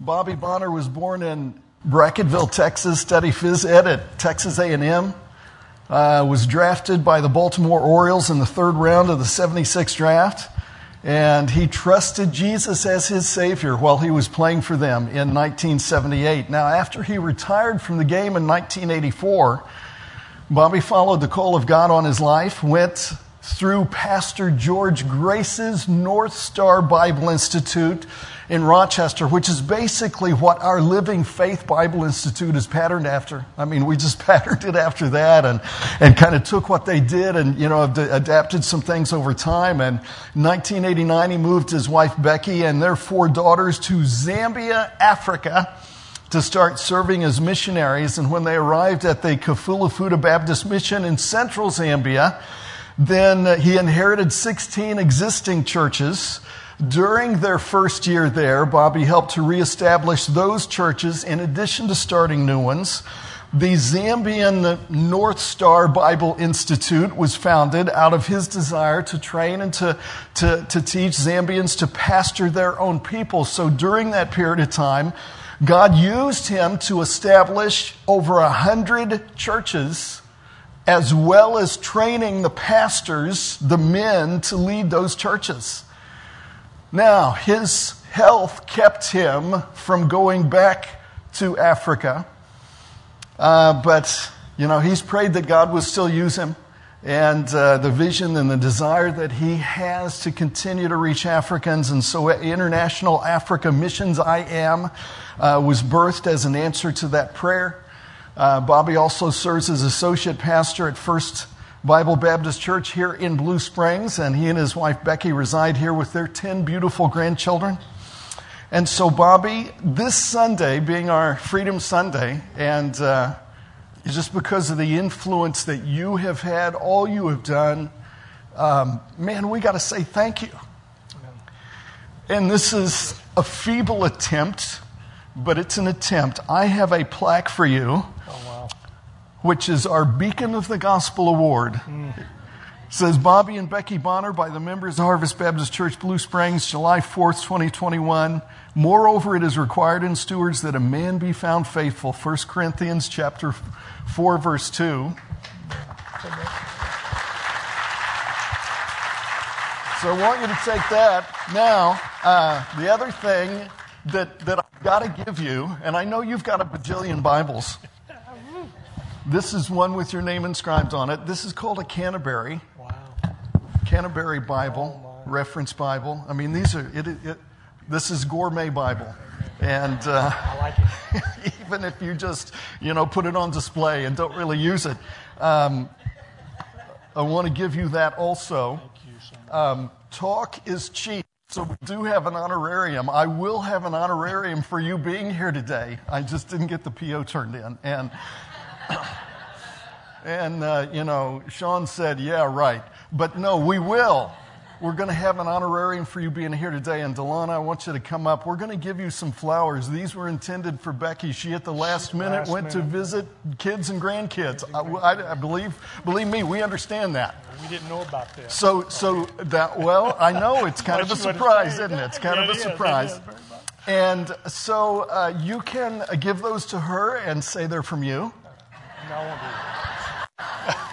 Bobby Bonner was born in Brackettville, Texas, studied phys ed at Texas A&M. Uh, was drafted by the Baltimore Orioles in the third round of the 76 draft. And he trusted Jesus as his Savior while he was playing for them in 1978. Now, after he retired from the game in 1984, Bobby followed the call of God on his life, went through Pastor George Grace's North Star Bible Institute in Rochester, which is basically what our Living Faith Bible Institute is patterned after. I mean, we just patterned it after that and, and kind of took what they did and, you know, adapted some things over time. And in 1989, he moved his wife Becky and their four daughters to Zambia, Africa to start serving as missionaries. And when they arrived at the Kafula Baptist Mission in central Zambia, then uh, he inherited 16 existing churches. During their first year there, Bobby helped to reestablish those churches in addition to starting new ones. The Zambian North Star Bible Institute was founded out of his desire to train and to, to, to teach Zambians to pastor their own people. So during that period of time, God used him to establish over a hundred churches as well as training the pastors, the men, to lead those churches. Now, his health kept him from going back to Africa. Uh, but, you know, he's prayed that God would still use him. And uh, the vision and the desire that he has to continue to reach Africans. And so, International Africa Missions I Am uh, was birthed as an answer to that prayer. Uh, Bobby also serves as associate pastor at First Bible Baptist Church here in Blue Springs, and he and his wife Becky reside here with their 10 beautiful grandchildren. And so, Bobby, this Sunday being our Freedom Sunday, and uh, just because of the influence that you have had, all you have done, um, man, we got to say thank you. And this is a feeble attempt, but it's an attempt. I have a plaque for you which is our Beacon of the Gospel Award. Mm. says Bobby and Becky Bonner by the members of Harvest Baptist Church Blue Springs, July 4th, 2021. Moreover, it is required in stewards that a man be found faithful. 1 Corinthians chapter 4, verse 2. So I want you to take that. Now, uh, the other thing that, that I've got to give you, and I know you've got a bajillion Bibles. This is one with your name inscribed on it. This is called a Canterbury. Wow. Canterbury Bible, oh reference Bible. I mean, these are, it, it, this is gourmet Bible. And uh, like even if you just, you know, put it on display and don't really use it, um, I want to give you that also. You, um, talk is cheap. So we do have an honorarium. I will have an honorarium for you being here today. I just didn't get the PO turned in. And and, uh, you know, Sean said, yeah, right. But no, we will. We're going to have an honorarium for you being here today. And Delana, I want you to come up. We're going to give you some flowers. These were intended for Becky. She, at the last minute, last went minute. to visit kids and grandkids. I, I, I, believe, believe me, we understand that. We didn't know about this. So, so that, well, I know it's kind of a surprise, isn't it? It's kind yeah, of a surprise. Is, and so uh, you can give those to her and say they're from you. No, I won't do that.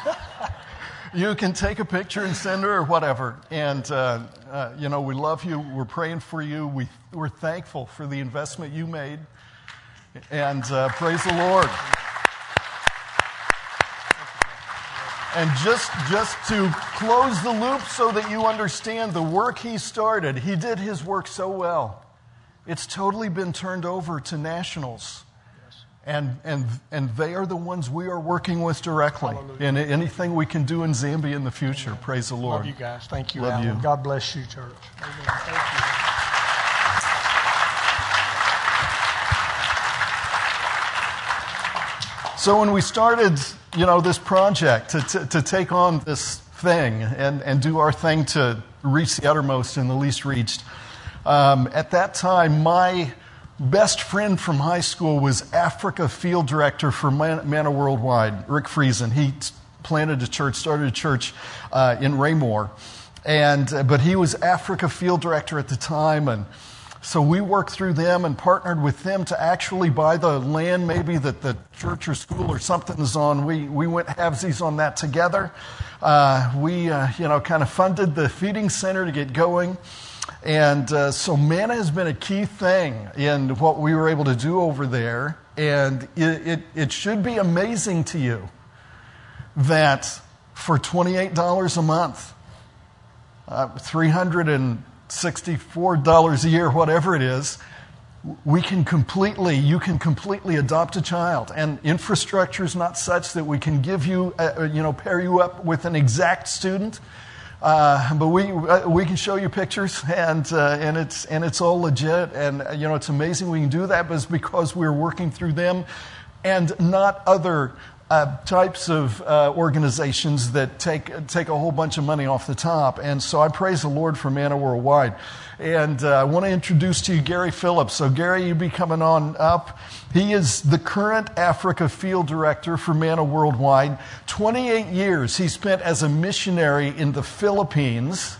You can take a picture and send her or whatever. And, uh, uh, you know, we love you. We're praying for you. We, we're thankful for the investment you made. And uh, praise the Lord. And just, just to close the loop so that you understand the work he started, he did his work so well. It's totally been turned over to nationals. And, and, and they are the ones we are working with directly Hallelujah. in anything we can do in Zambia in the future. Amen. Praise the Lord. Love you guys. Thank you, Love Alan. you. God bless you, church. Amen. Thank you. So when we started, you know, this project to, to, to take on this thing and, and do our thing to reach the uttermost and the least reached, um, at that time, my best friend from high school was Africa field director for Manna Worldwide, Rick Friesen. He planted a church, started a church uh, in Raymore. And, uh, but he was Africa field director at the time. And So we worked through them and partnered with them to actually buy the land, maybe that the church or school or something is on. We, we went halvesies on that together. Uh, we, uh, you know, kind of funded the feeding center to get going. And uh, so manna has been a key thing in what we were able to do over there. And it, it, it should be amazing to you that for $28 a month, uh, $364 a year, whatever it is, we can completely, you can completely adopt a child. And infrastructure is not such that we can give you, uh, you know, pair you up with an exact student. Uh, but we, uh, we can show you pictures and, uh, and, it's, and it's all legit. And, uh, you know, it's amazing we can do that, but it's because we're working through them and not other uh, types of uh, organizations that take, take a whole bunch of money off the top. And so I praise the Lord for Manna Worldwide. And uh, I want to introduce to you Gary Phillips. So, Gary, you be coming on up. He is the current Africa Field Director for Manna Worldwide. 28 years he spent as a missionary in the Philippines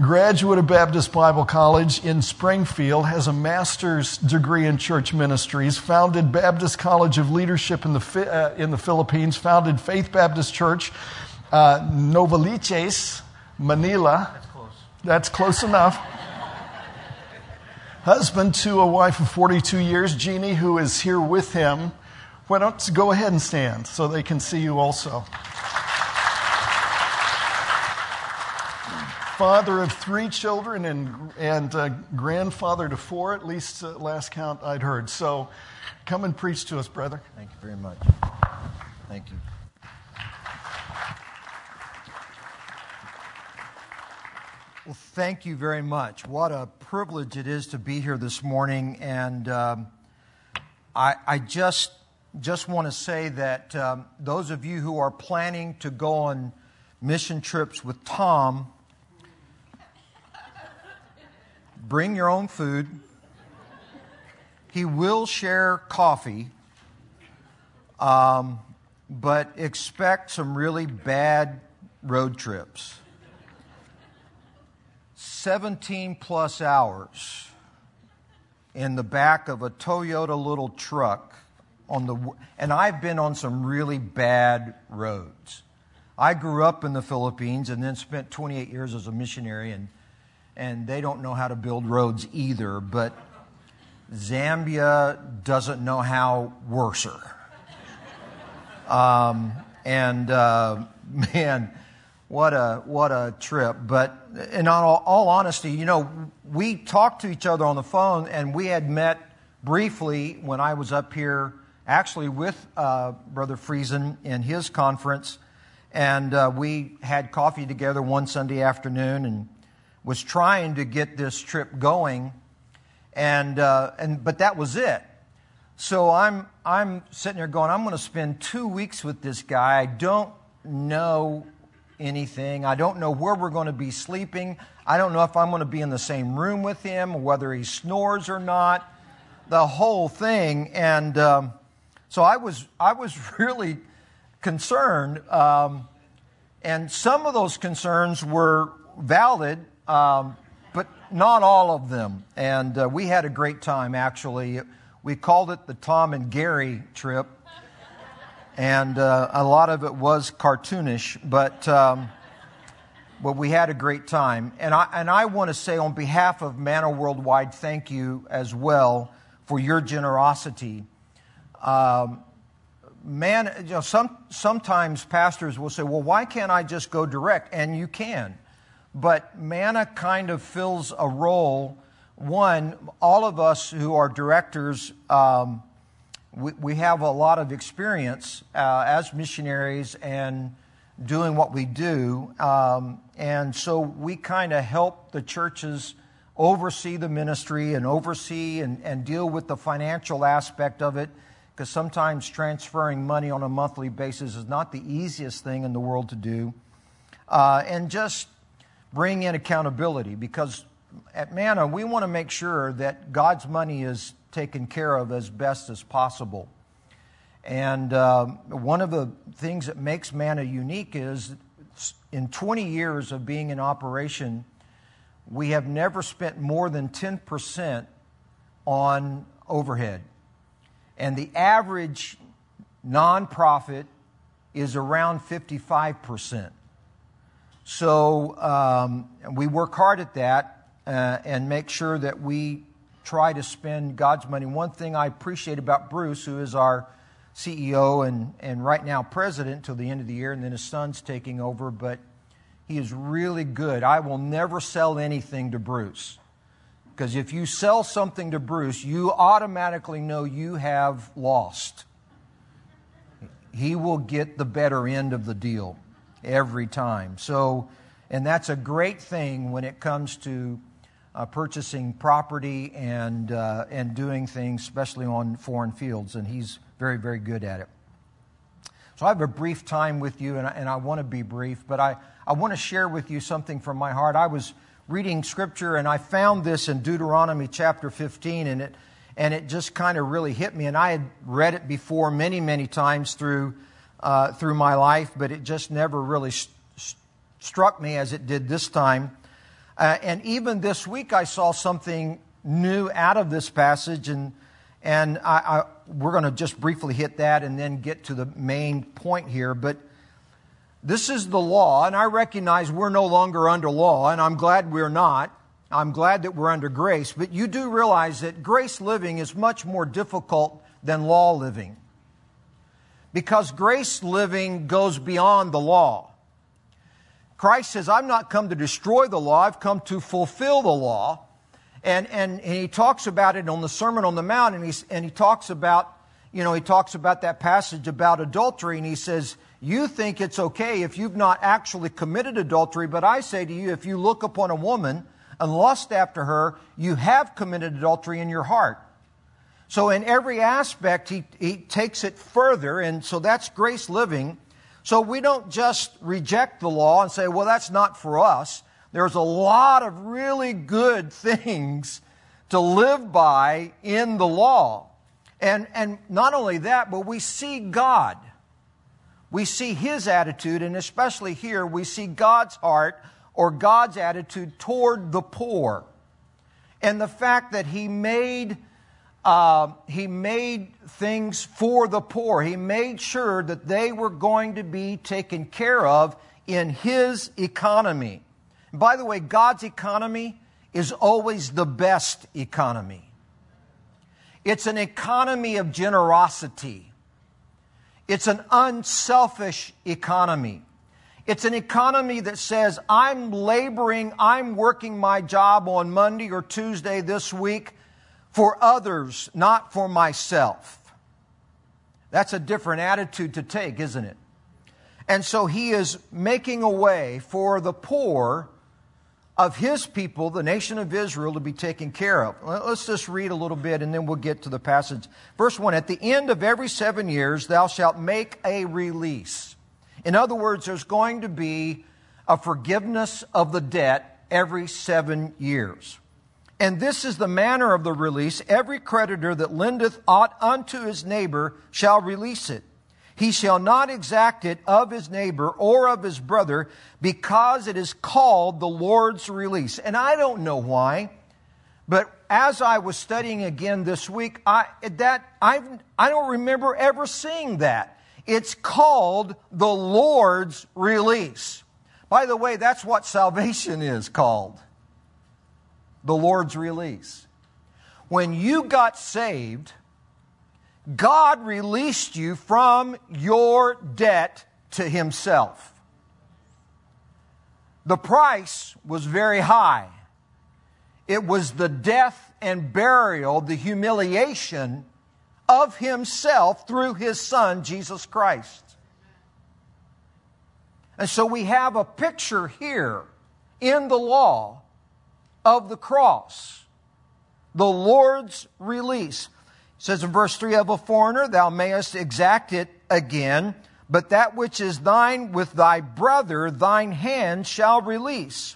graduate of Baptist Bible College in Springfield, has a master's degree in church ministries, founded Baptist College of Leadership in the, uh, in the Philippines, founded Faith Baptist Church, uh, Novaliches, Manila. That's close. That's close enough. Husband to a wife of 42 years, Jeannie, who is here with him. Why don't you go ahead and stand so they can see you also? Father of three children and, and uh, grandfather to four, at least uh, last count I'd heard. So come and preach to us, brother. Thank you very much. Thank you. Well, thank you very much. What a privilege it is to be here this morning. And um, I, I, just, just want to say that um, those of you who are planning to go on mission trips with Tom, bring your own food. He will share coffee, um, but expect some really bad road trips. 17 plus hours in the back of a Toyota little truck on the and I've been on some really bad roads. I grew up in the Philippines and then spent 28 years as a missionary and and they don't know how to build roads either, but Zambia doesn't know how worser. Um, and uh, man, what a what a trip! But in all, all honesty, you know, we talked to each other on the phone, and we had met briefly when I was up here, actually with uh, Brother Friesen in his conference, and uh, we had coffee together one Sunday afternoon, and was trying to get this trip going, and, uh, and but that was it. So I'm I'm sitting there going, I'm going to spend two weeks with this guy. I don't know anything. I don't know where we're going to be sleeping. I don't know if I'm going to be in the same room with him, whether he snores or not. The whole thing, and um, so I was I was really concerned, um, and some of those concerns were valid, um, but not all of them. And uh, we had a great time, actually. We called it the Tom and Gary trip. And uh, a lot of it was cartoonish, but, um, but we had a great time. And I, and I want to say, on behalf of Manna Worldwide, thank you as well for your generosity. Um, man, you know, some, sometimes pastors will say, well, why can't I just go direct? And you can but manna kind of fills a role. One, all of us who are directors, um, we, we, have a lot of experience uh, as missionaries and doing what we do. Um, and so we kind of help the churches oversee the ministry and oversee and, and deal with the financial aspect of it because sometimes transferring money on a monthly basis is not the easiest thing in the world to do. Uh, and just bring in accountability because at Manna, we want to make sure that God's money is taken care of as best as possible. And uh, one of the things that makes Manna unique is in 20 years of being in operation, we have never spent more than 10% on overhead. And the average nonprofit is around 55%. So um, we work hard at that uh, and make sure that we try to spend God's money. One thing I appreciate about Bruce, who is our CEO and, and right now president till the end of the year, and then his son's taking over, but he is really good. I will never sell anything to Bruce. Because if you sell something to Bruce, you automatically know you have lost. He will get the better end of the deal every time. So, and that's a great thing when it comes to uh, purchasing property and, uh, and doing things, especially on foreign fields. And he's very, very good at it. So I have a brief time with you, and I, and I want to be brief, but I, I want to share with you something from my heart. I was reading scripture, and I found this in Deuteronomy chapter 15, and it, and it just kind of really hit me. And I had read it before many, many times through, uh, through my life, but it just never really st- struck me as it did this time. Uh, and even this week, I saw something new out of this passage, and and I, I, we're going to just briefly hit that and then get to the main point here. But this is the law, and I recognize we're no longer under law, and I'm glad we're not. I'm glad that we're under grace. But you do realize that grace living is much more difficult than law living. Because grace living goes beyond the law. Christ says, I've not come to destroy the law, I've come to fulfill the law. And, and, and he talks about it on the Sermon on the Mount, and, he and he talks about, you know, he talks about that passage about adultery, and he says, You think it's okay if you've not actually committed adultery, but I say to you, if you look upon a woman and lust after her, you have committed adultery in your heart. So, in every aspect, he, he takes it further, and so that's grace living. So, we don't just reject the law and say, well, that's not for us. There's a lot of really good things to live by in the law. And, and not only that, but we see God. We see His attitude, and especially here, we see God's heart or God's attitude toward the poor. And the fact that He made, uh, he made things for the poor. He made sure that they were going to be taken care of in His economy. By the way, God's economy is always the best economy. It's an economy of generosity. It's an unselfish economy. It's an economy that says, I'm laboring, I'm working my job on Monday or Tuesday this week for others, not for myself. That's a different attitude to take, isn't it? And so he is making a way for the poor of his people, the nation of Israel, to be taken care of. Let's just read a little bit and then we'll get to the passage. Verse 1 At the end of every seven years, thou shalt make a release. In other words, there's going to be a forgiveness of the debt every seven years. And this is the manner of the release. Every creditor that lendeth aught unto his neighbor shall release it he shall not exact it of his neighbor or of his brother because it is called the Lord's release. And I don't know why, but as I was studying again this week, I, that, I've, I don't remember ever seeing that. It's called the Lord's release. By the way, that's what salvation is called. The Lord's release. When you got saved, God released you from your debt to Himself. The price was very high. It was the death and burial, the humiliation of Himself through His Son, Jesus Christ. And so we have a picture here in the law of the cross, the Lord's release says in verse 3 of a foreigner, thou mayest exact it again, but that which is thine with thy brother, thine hand shall release,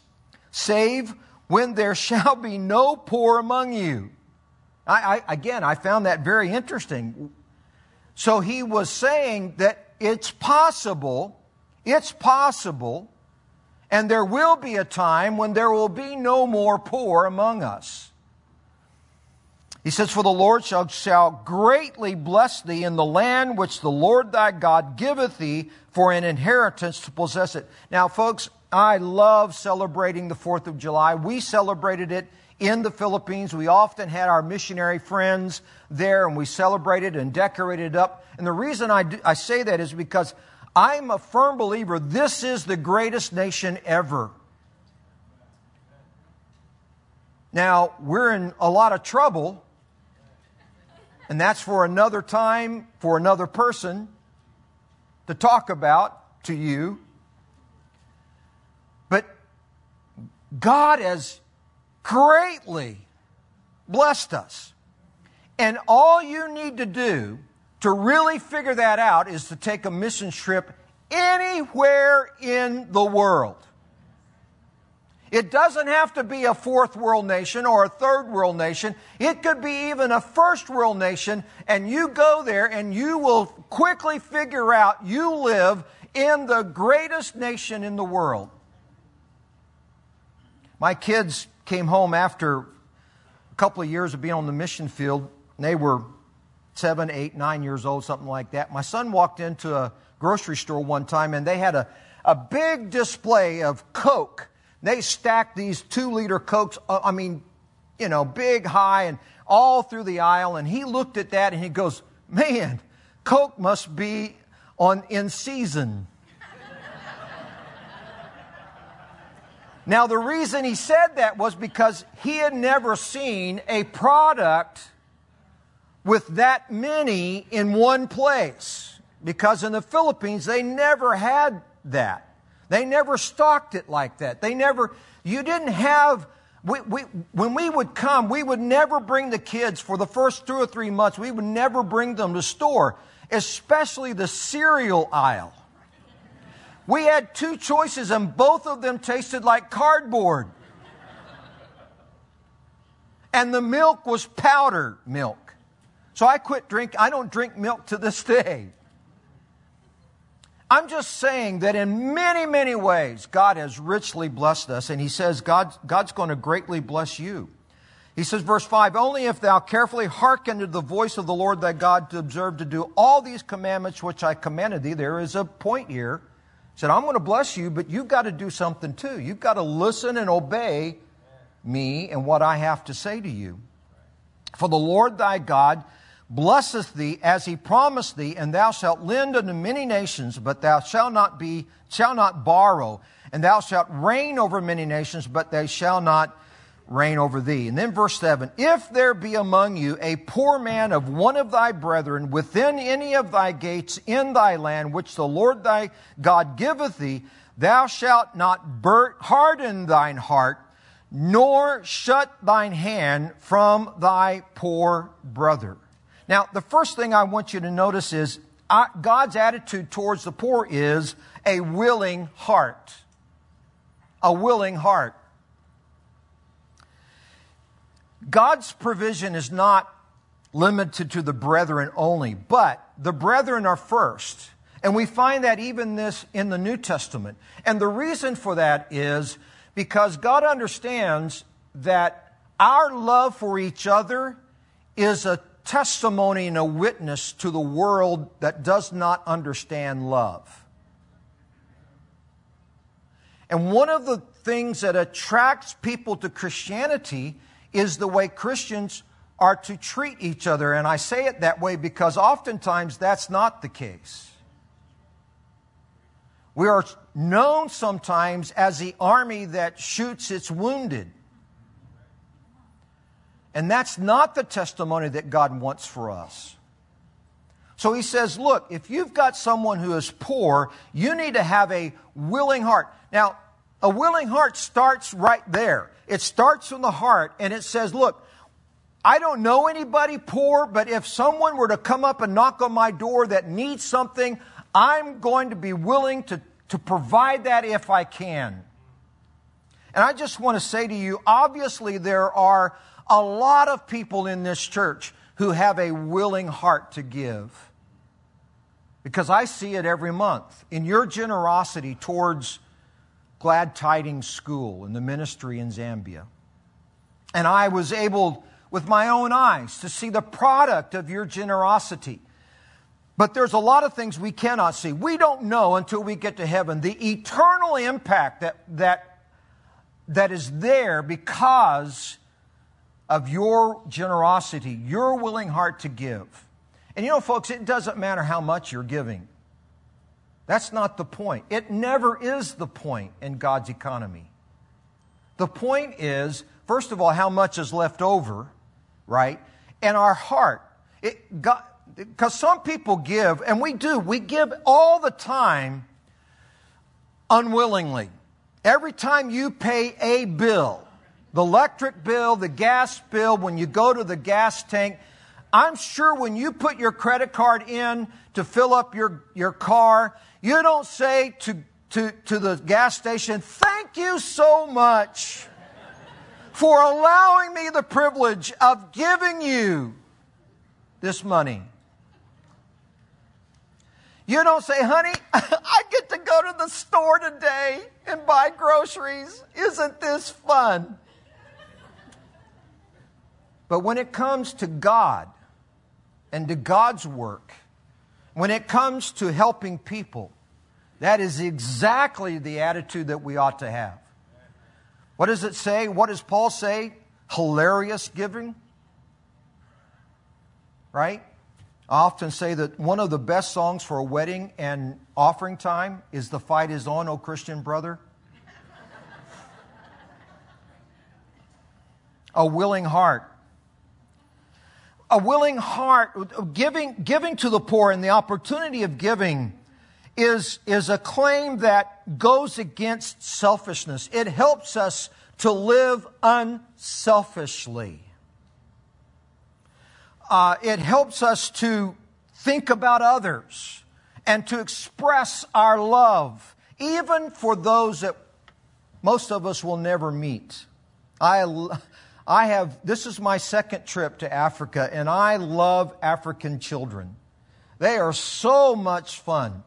save when there shall be no poor among you. I, I, again, I found that very interesting. So he was saying that it's possible, it's possible, and there will be a time when there will be no more poor among us. He says, For the Lord shall, shall greatly bless thee in the land which the Lord thy God giveth thee for an inheritance to possess it. Now, folks, I love celebrating the 4th of July. We celebrated it in the Philippines. We often had our missionary friends there and we celebrated and decorated it up. And the reason I, do, I say that is because I'm a firm believer this is the greatest nation ever. Now, we're in a lot of trouble, and that's for another time, for another person to talk about to you. But God has greatly blessed us. And all you need to do to really figure that out is to take a mission trip anywhere in the world. It doesn't have to be a fourth world nation or a third world nation. It could be even a first world nation, and you go there and you will quickly figure out you live in the greatest nation in the world. My kids came home after a couple of years of being on the mission field. and They were seven, eight, nine years old, something like that. My son walked into a grocery store one time and they had a, a big display of Coke. They stacked these two liter Cokes, uh, I mean, you know, big, high, and all through the aisle. And he looked at that and he goes, Man, Coke must be on in season. Now, the reason he said that was because he had never seen a product with that many in one place. Because in the Philippines, they never had that. They never stocked it like that. They never, you didn't have, we, we, when we would come, we would never bring the kids for the first two or three months, we would never bring them to store, especially the cereal aisle. We had two choices, and both of them tasted like cardboard. And the milk was powdered milk. So I quit drink. I don't drink milk to this day. I'm just saying that in many, many ways, God has richly blessed us, and He says God, God's going to greatly bless you. He says, verse 5 Only if thou carefully hearken to the voice of the Lord thy God to observe to do all these commandments which I commanded thee. There is a point here He said, I'm going to bless you, but you've got to do something too. You've got to listen and obey me and what I have to say to you. For the Lord thy God blesseth thee as he promised thee, and thou shalt lend unto many nations, but thou shalt not be, shall not borrow, and thou shalt reign over many nations, but they shall not reign over thee. And then verse 7 If there be among you a poor man of one of thy brethren within any of thy gates in thy land, which the Lord thy God giveth thee, thou shalt not bur- harden thine heart, nor shut thine hand from thy poor brother. Now, the first thing I want you to notice is uh, God's attitude towards the poor is a willing heart. A willing heart. God's provision is not limited to the brethren only, but the brethren are first. And we find that even this in the New Testament. And the reason for that is because God understands that our love for each other is a testimony and a witness to the world that does not understand love. And one of the things that attracts people to Christianity is the way Christians are to treat each other. And I say it that way because oftentimes that's not the case. We are known sometimes as the army that shoots its wounded. And that's not the testimony that God wants for us. So he says, look, if you've got someone who is poor, you need to have a willing heart. Now, a willing heart starts right there. It starts from the heart and it says, look, I don't know anybody poor, but if someone were to come up and knock on my door that needs something, I'm going to be willing to, to provide that if I can. And I just want to say to you, obviously there are a lot of people in this church who have a willing heart to give. Because I see it every month in your generosity towards Glad Tidings School and the ministry in Zambia. And I was able, with my own eyes to see the product of your generosity. But there's a lot of things we cannot see. We don't know until we get to heaven the eternal impact that, that, that is there because of your generosity, your willing heart to give. And you know, folks, it doesn't matter how much you're giving. That's not the point. It never is the point in God's economy. The point is, first of all, how much is left over, right? And our heart. Because some people give, and we do, we give all the time unwillingly. Every time you pay a bill, the electric bill, the gas bill, when you go to the gas tank, I'm sure when you put your credit card in to fill up your, your car, you don't say to, to, to the gas station, Thank you so much for allowing me the privilege of giving you this money. You don't say, honey, I get to go to the store today and buy groceries. Isn't this fun? But when it comes to God and to God's work, when it comes to helping people, that is exactly the attitude that we ought to have. What does it say? What does Paul say? Hilarious giving? Right? I often say that one of the best songs for a wedding and offering time is The Fight Is On, O Christian Brother. a willing heart. A willing heart, giving, giving to the poor and the opportunity of giving is, is a claim that goes against selfishness. It helps us to live unselfishly uh, it helps us to think about others and to express our love, even for those that most of us will never meet. I, I have, this is my second trip to Africa, and I love African children. They are so much fun.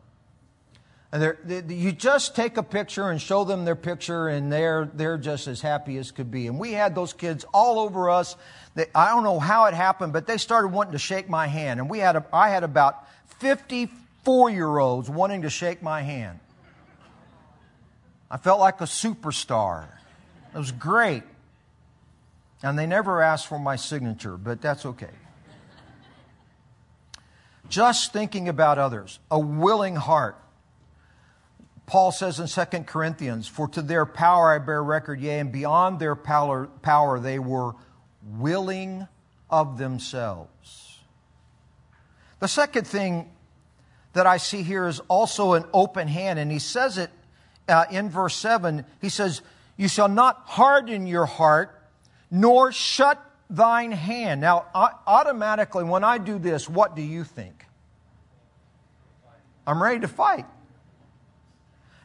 And they, you just take a picture and show them their picture, and they're, they're just as happy as could be. And we had those kids all over us. They, I don't know how it happened, but they started wanting to shake my hand. And we had a, I had about 54 year olds wanting to shake my hand. I felt like a superstar. It was great. And they never asked for my signature, but that's okay. Just thinking about others, a willing heart Paul says in 2 Corinthians, For to their power I bear record, yea, and beyond their power, power they were willing of themselves. The second thing that I see here is also an open hand, and he says it uh, in verse 7. He says, You shall not harden your heart, nor shut thine hand. Now, automatically, when I do this, what do you think? I'm ready to fight.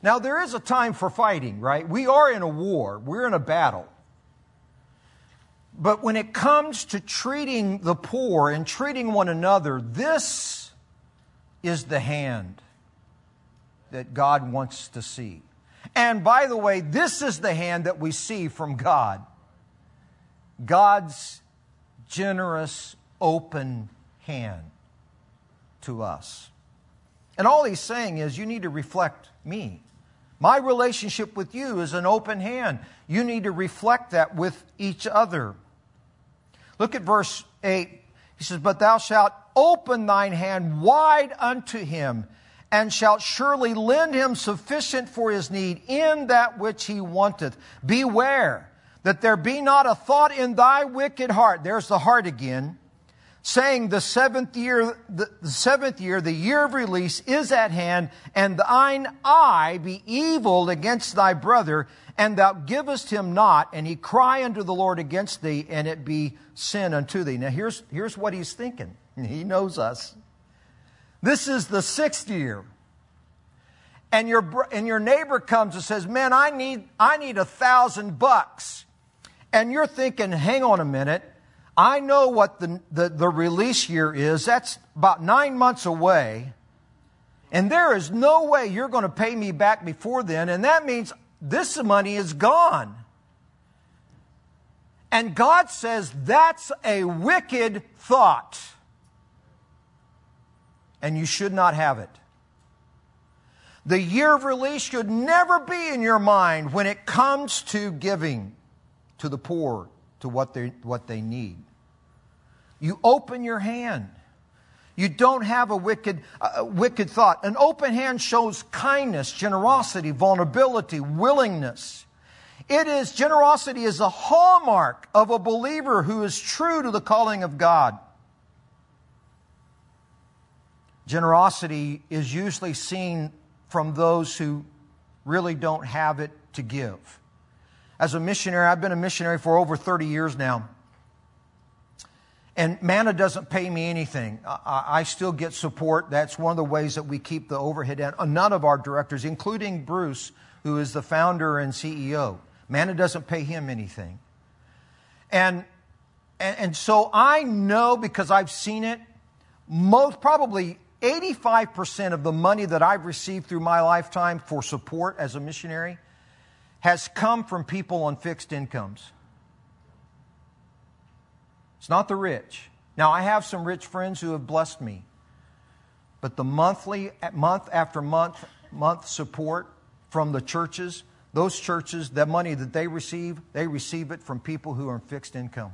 Now, there is a time for fighting, right? We are in a war, we're in a battle. But when it comes to treating the poor and treating one another, this is the hand that God wants to see. And by the way, this is the hand that we see from God God's generous, open hand to us. And all he's saying is, you need to reflect me. My relationship with you is an open hand. You need to reflect that with each other. Look at verse 8. He says, But thou shalt open thine hand wide unto him, and shalt surely lend him sufficient for his need in that which he wanteth. Beware that there be not a thought in thy wicked heart. There's the heart again saying the seventh year, the, seventh year, the year of release is at hand, and thine eye be evil against thy brother, and thou givest him not, and he cry unto the Lord against thee, and it be sin unto thee. Now here's, here's what he's thinking. He knows us. This is the sixth year. And your, and your neighbor comes and says, man, I need, I need a thousand bucks. And you're thinking, hang on a minute. I know what the, the, the, release year is. That's about nine months away. And there is no way you're going to pay me back before then. And that means this money is gone. And God says that's a wicked thought. And you should not have it. The year of release should never be in your mind when it comes to giving to the poor, to what they, what they need. You open your hand. You don't have a wicked, uh, wicked thought. An open hand shows kindness, generosity, vulnerability, willingness. It is, generosity is a hallmark of a believer who is true to the calling of God. Generosity is usually seen from those who really don't have it to give. As a missionary, I've been a missionary for over 30 years now. And Manna doesn't pay me anything. I, I, still get support. That's one of the ways that we keep the overhead down. Uh, none of our directors, including Bruce, who is the founder and CEO, Manna doesn't pay him anything. And, and, and so I know because I've seen it, most probably 85% of the money that I've received through my lifetime for support as a missionary has come from people on fixed incomes. It's not the rich. Now, I have some rich friends who have blessed me, but the monthly, month after month, month support from the churches, those churches, that money that they receive, they receive it from people who are on fixed income.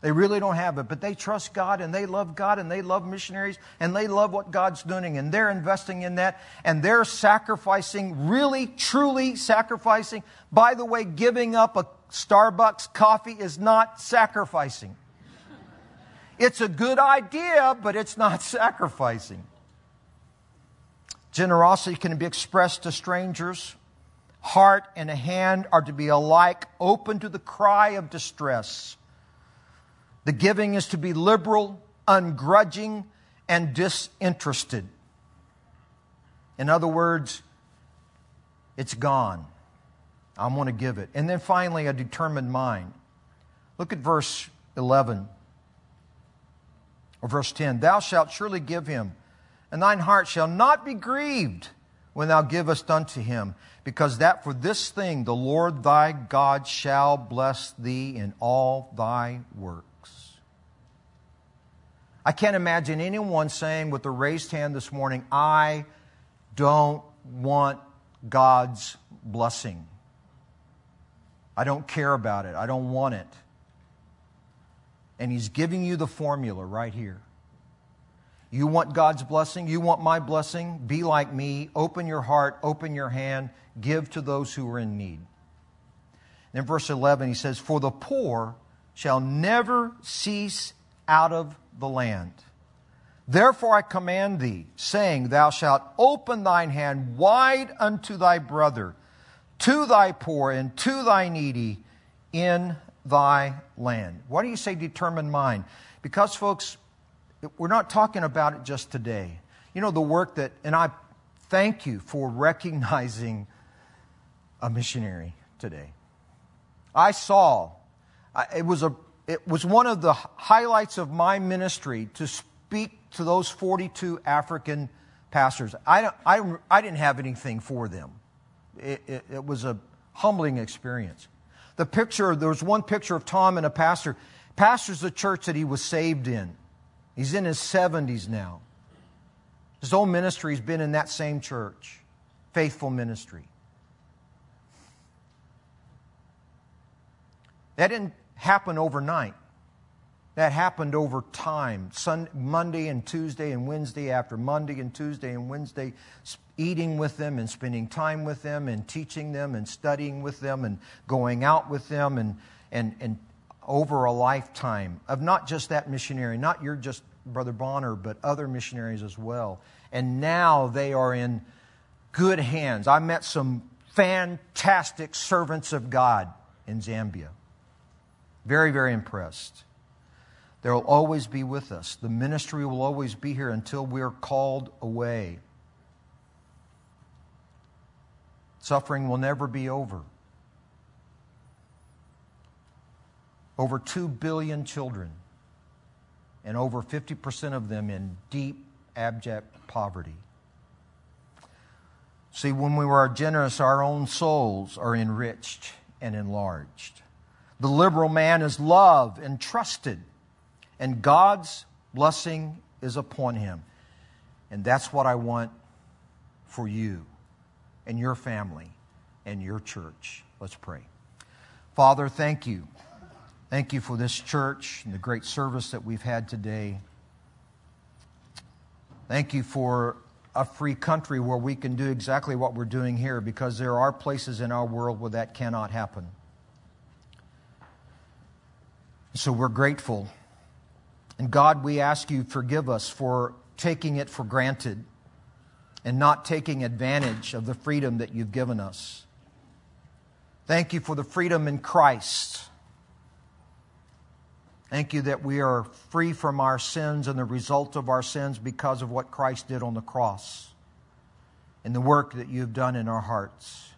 They really don't have it, but they trust God and they love God and they love missionaries and they love what God's doing and they're investing in that and they're sacrificing, really, truly sacrificing. By the way, giving up a Starbucks coffee is not sacrificing. It's a good idea, but it's not sacrificing. Generosity can be expressed to strangers. Heart and a hand are to be alike open to the cry of distress. The giving is to be liberal, ungrudging, and disinterested. In other words, it's gone. I want to give it. And then finally, a determined mind. Look at verse 11 or verse 10. Thou shalt surely give him, and thine heart shall not be grieved when thou givest unto him, because that for this thing the Lord thy God shall bless thee in all thy work. I can't imagine anyone saying with a raised hand this morning, I don't want God's blessing. I don't care about it. I don't want it. And He's giving you the formula right here. You want God's blessing? You want my blessing? Be like me. Open your heart, open your hand, give to those who are in need. And in verse 11, he says, For the poor shall never cease out of the land. Therefore I command thee, saying, Thou shalt open thine hand wide unto thy brother, to thy poor, and to thy needy in thy land. Why do you say determined mind? Because, folks, we're not talking about it just today. You know, the work that, and I thank you for recognizing a missionary today. I saw, it was a it was one of the highlights of my ministry to speak to those 42 African pastors. I, I, I didn't have anything for them. It, it, it was a humbling experience. The picture, there was one picture of Tom and a pastor. Pastor's the church that he was saved in. He's in his 70s now. His whole ministry's been in that same church. Faithful ministry. That didn't happen overnight. That happened over time. Sun, Monday and Tuesday and Wednesday after Monday and Tuesday and Wednesday, eating with them and spending time with them and teaching them and studying with them and going out with them and, and, and over a lifetime of not just that missionary, not your just Brother Bonner, but other missionaries as well. And now they are in good hands. I met some fantastic servants of God in Zambia. Very, very impressed. They will always be with us. The ministry will always be here until we're called away. Suffering will never be over. Over 2 billion children, and over 50% of them in deep, abject poverty. See, when we are generous, our own souls are enriched and enlarged. The liberal man is loved and trusted, and God's blessing is upon him. And that's what I want for you and your family and your church. Let's pray. Father, thank you. Thank you for this church and the great service that we've had today. Thank you for a free country where we can do exactly what we're doing here because there are places in our world where that cannot happen. So we're grateful. And God, we ask you forgive us for taking it for granted and not taking advantage of the freedom that you've given us. Thank you for the freedom in Christ. Thank you that we are free from our sins and the result of our sins because of what Christ did on the cross and the work that you've done in our hearts.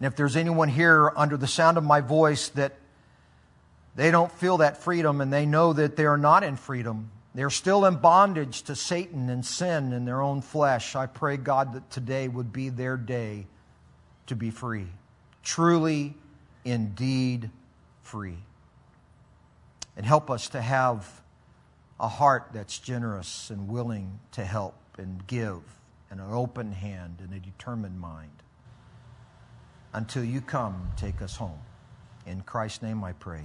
And if there's anyone here under the sound of my voice that they don't feel that freedom and they know that they are not in freedom, they're still in bondage to Satan and sin and their own flesh, I pray, God, that today would be their day to be free. Truly, indeed, free and help us to have a heart that's generous and willing to help and give, and an open hand and a determined mind. Until you come, take us home. In Christ's name I pray.